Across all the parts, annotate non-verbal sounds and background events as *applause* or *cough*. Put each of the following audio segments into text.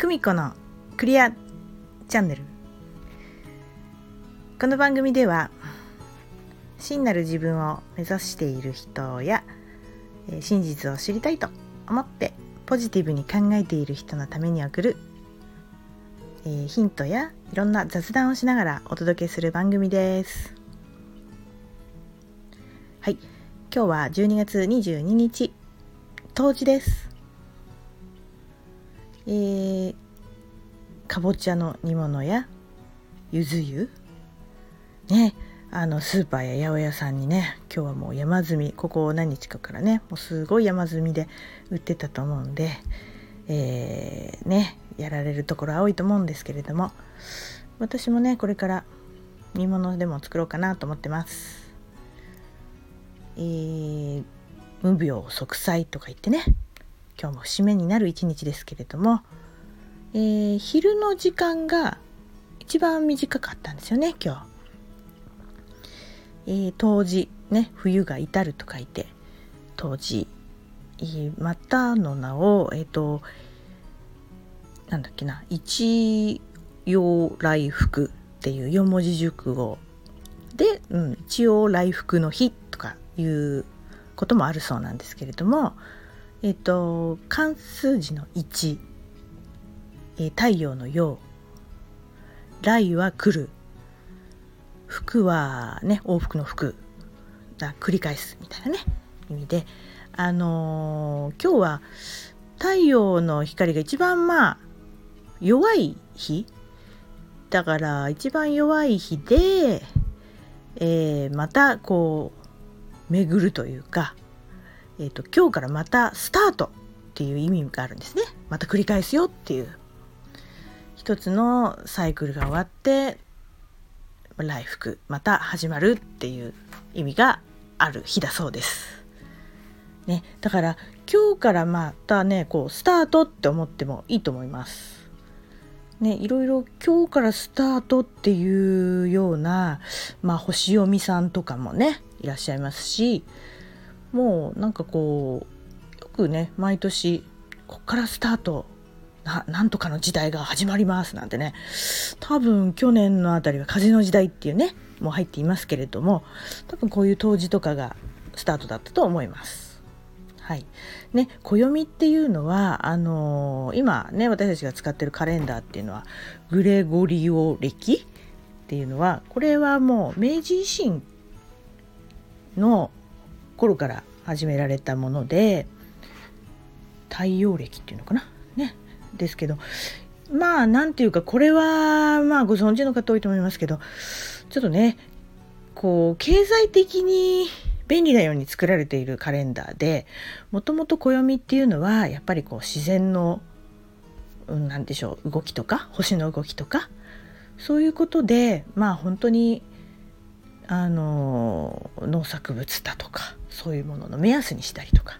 久美子のクリアチャンネル。この番組では真なる自分を目指している人や真実を知りたいと思ってポジティブに考えている人のために送る、えーヒントやいろんな雑談をしながらお届けする番組です。はい。今日は12月22日冬至です。えーかぼちゃの煮物やゆず湯？ねあのスーパーや八百屋さんにね今日はもう山積みここ何日かからねもうすごい山積みで売ってたと思うんで、えーねやられるところは多いと思うんですけれども私もねこれから煮物でも作ろうかなと思ってます。えー無病息災とか言ってね今日も節目になる一日ですけれども、えー昼の時間が一番短かったんですよね今日。えー冬至ね冬が至ると書いて冬至、えーまたの名をえっ、となんだっけな一陽来福っていう四文字熟語で、うん、一陽来福の日とかいうこともあるそうなんですけれどもえっ、と漢数字の1、えー太陽の陽。来は来る。服はね往復の服だ繰り返すみたいなね意味で。あのー今日は太陽の光が一番まあ弱い日。だから一番弱い日で、えーまたこう巡るというか、えー、と今日からまたスタートっていう意味があるんですねまた繰り返すよっていう一つのサイクルが終わって来福また始まるっていう意味がある日だそうです。ね、だから今日からまたねこうスタートって思ってもいいと思います。ね、いろいろ今日からスタートっていうような、まあ、星読みさんとかもねいらっしゃいますしもうなんかこうよくね毎年こっからスタートななんとかの時代が始まりますなんてね多分去年のあたりは風の時代っていうねもう入っていますけれども多分こういう冬至とかがスタートだったと思います。はいね、暦っていうのはあのー今ね私たちが使ってるカレンダーっていうのはグレゴリオ暦っていうのはこれはもう明治維新の頃から始められたもので太陽暦っていうのかな？ね。ですけどまあなんていうかこれはまあご存知の方多いと思いますけどちょっとねこう経済的に便利なように作られているカレンダーでもともと暦っていうのはやっぱりこう自然のうんなんでしょう動きとか星の動きとかそういうことでまあ本当にあの農作物だとかそういうものの目安にしたりとか。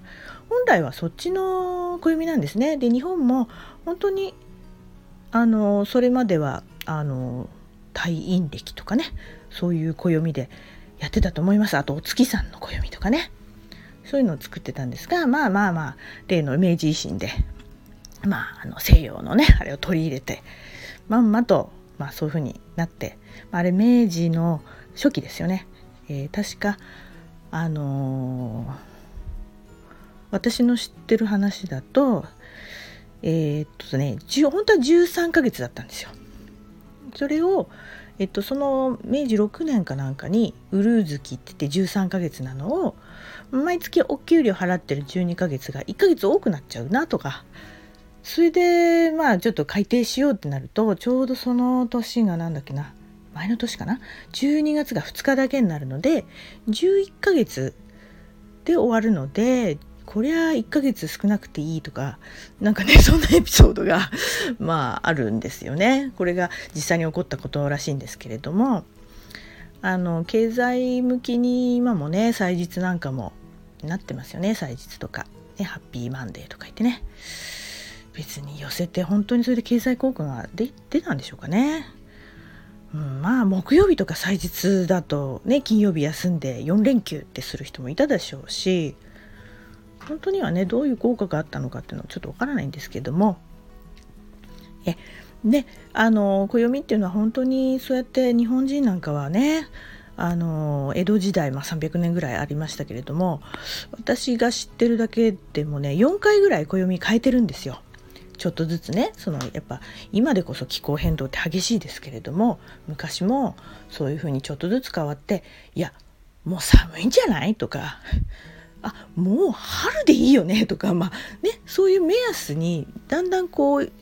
本来はそっちの暦なんですね。で日本も本当にあのそれまではあの太陰暦とかねそういう暦でやってたと思います。あとお月さんの暦とかね。そういうのを作ってたんですがまあまあまあ例の明治維新でまああの西洋のねあれを取り入れてまんまと、まあ、そういう風になってまああれ明治の初期ですよね、えー確かあのー私の知ってる話だとえーっとね本当は13ヶ月だったんですよ。それを、えっと、その明治6年かなんかにウルー月って言って13ヶ月なのを毎月お給料払ってる12ヶ月が1ヶ月多くなっちゃうなとかそれでまあちょっと改定しようってなるとちょうどその年がなんだっけな前の年かな？12月が2日だけになるので11ヶ月で終わるのでこりゃ1ヶ月少なくていいとかなんかね *laughs* そんなエピソードがまああるんですよね。これが実際に起こったことらしいんですけれどもあの経済向きに今もね祭日なんかもなってますよね。祭日とか、ね、ハッピーマンデーとか言ってね。別に寄せて本当にそれで経済効果が出出たんでしょうかね。うん、まあ木曜日とか祭日だとね金曜日休んで4連休ってする人もいたでしょうし本当にはねどういう効果があったのかっていうのはちょっとわからないんですけどもえであの暦っていうのは本当にそうやって日本人なんかはねあの江戸時代、まあ、300年ぐらいありましたけれども私が知ってるだけでもね4回ぐらい暦変えてるんですよ。ちょっとずつねそのやっぱ今でこそ気候変動って激しいですけれども昔もそういうふうにちょっとずつ変わっていやもう寒いんじゃない？とか *laughs* あもう春でいいよね？とかまあねそういう目安にだんだんこう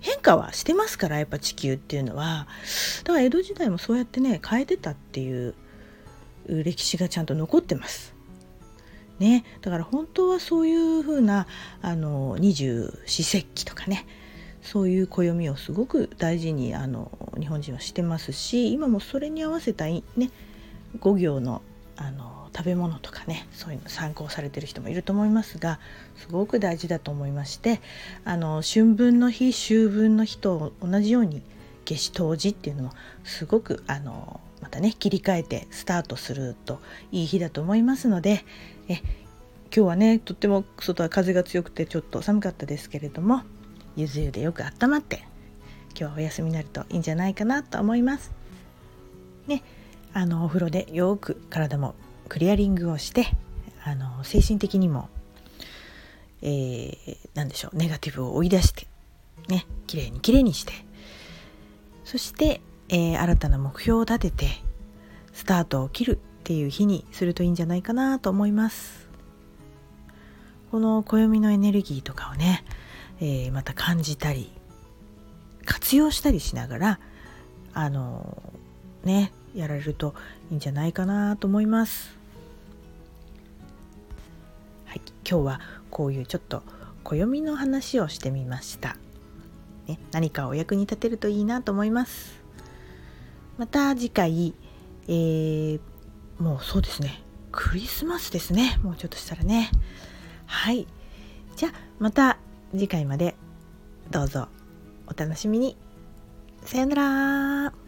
変化はしてますからやっぱ地球っていうのは。だから江戸時代もそうやってね変えてたっていう歴史がちゃんと残ってます。ね、だから本当はそういうふうなあの二十四節気とかね。そういう暦をすごく大事にあの日本人はしてますし今もそれに合わせたね5行のあの食べ物とかねそういうの参考されてる人もいると思いますがすごく大事だと思いましてあの春分の日秋分の日と同じように夏至冬至っていうのもすごくあのまたね切り替えてスタートするといい日だと思いますのでえ今日はねとっても外は風が強くてちょっと寒かったですけれどもゆず湯でよく温まって今日はお休みになるといいんじゃないかなと思います。ねあのお風呂でよく体もクリアリングをしてあの精神的にも、えー、何でしょうネガティブを追い出してねきれいにきれいにしてそして、えー、新たな目標を立ててスタートを切るっていう日にするといいんじゃないかなと思いますこの暦のエネルギーとかをね、えー、また感じたり活用したりしながらあのねやられるといいんじゃないかなと思います。はい、今日はこういうちょっと暦の話をしてみました。ね、何かお役に立てるといいなと思います。また次回、えー、もうそうですね。クリスマスですね。もうちょっとしたらね。はい。じゃあまた次回まで。どうぞ。お楽しみに。さよなら。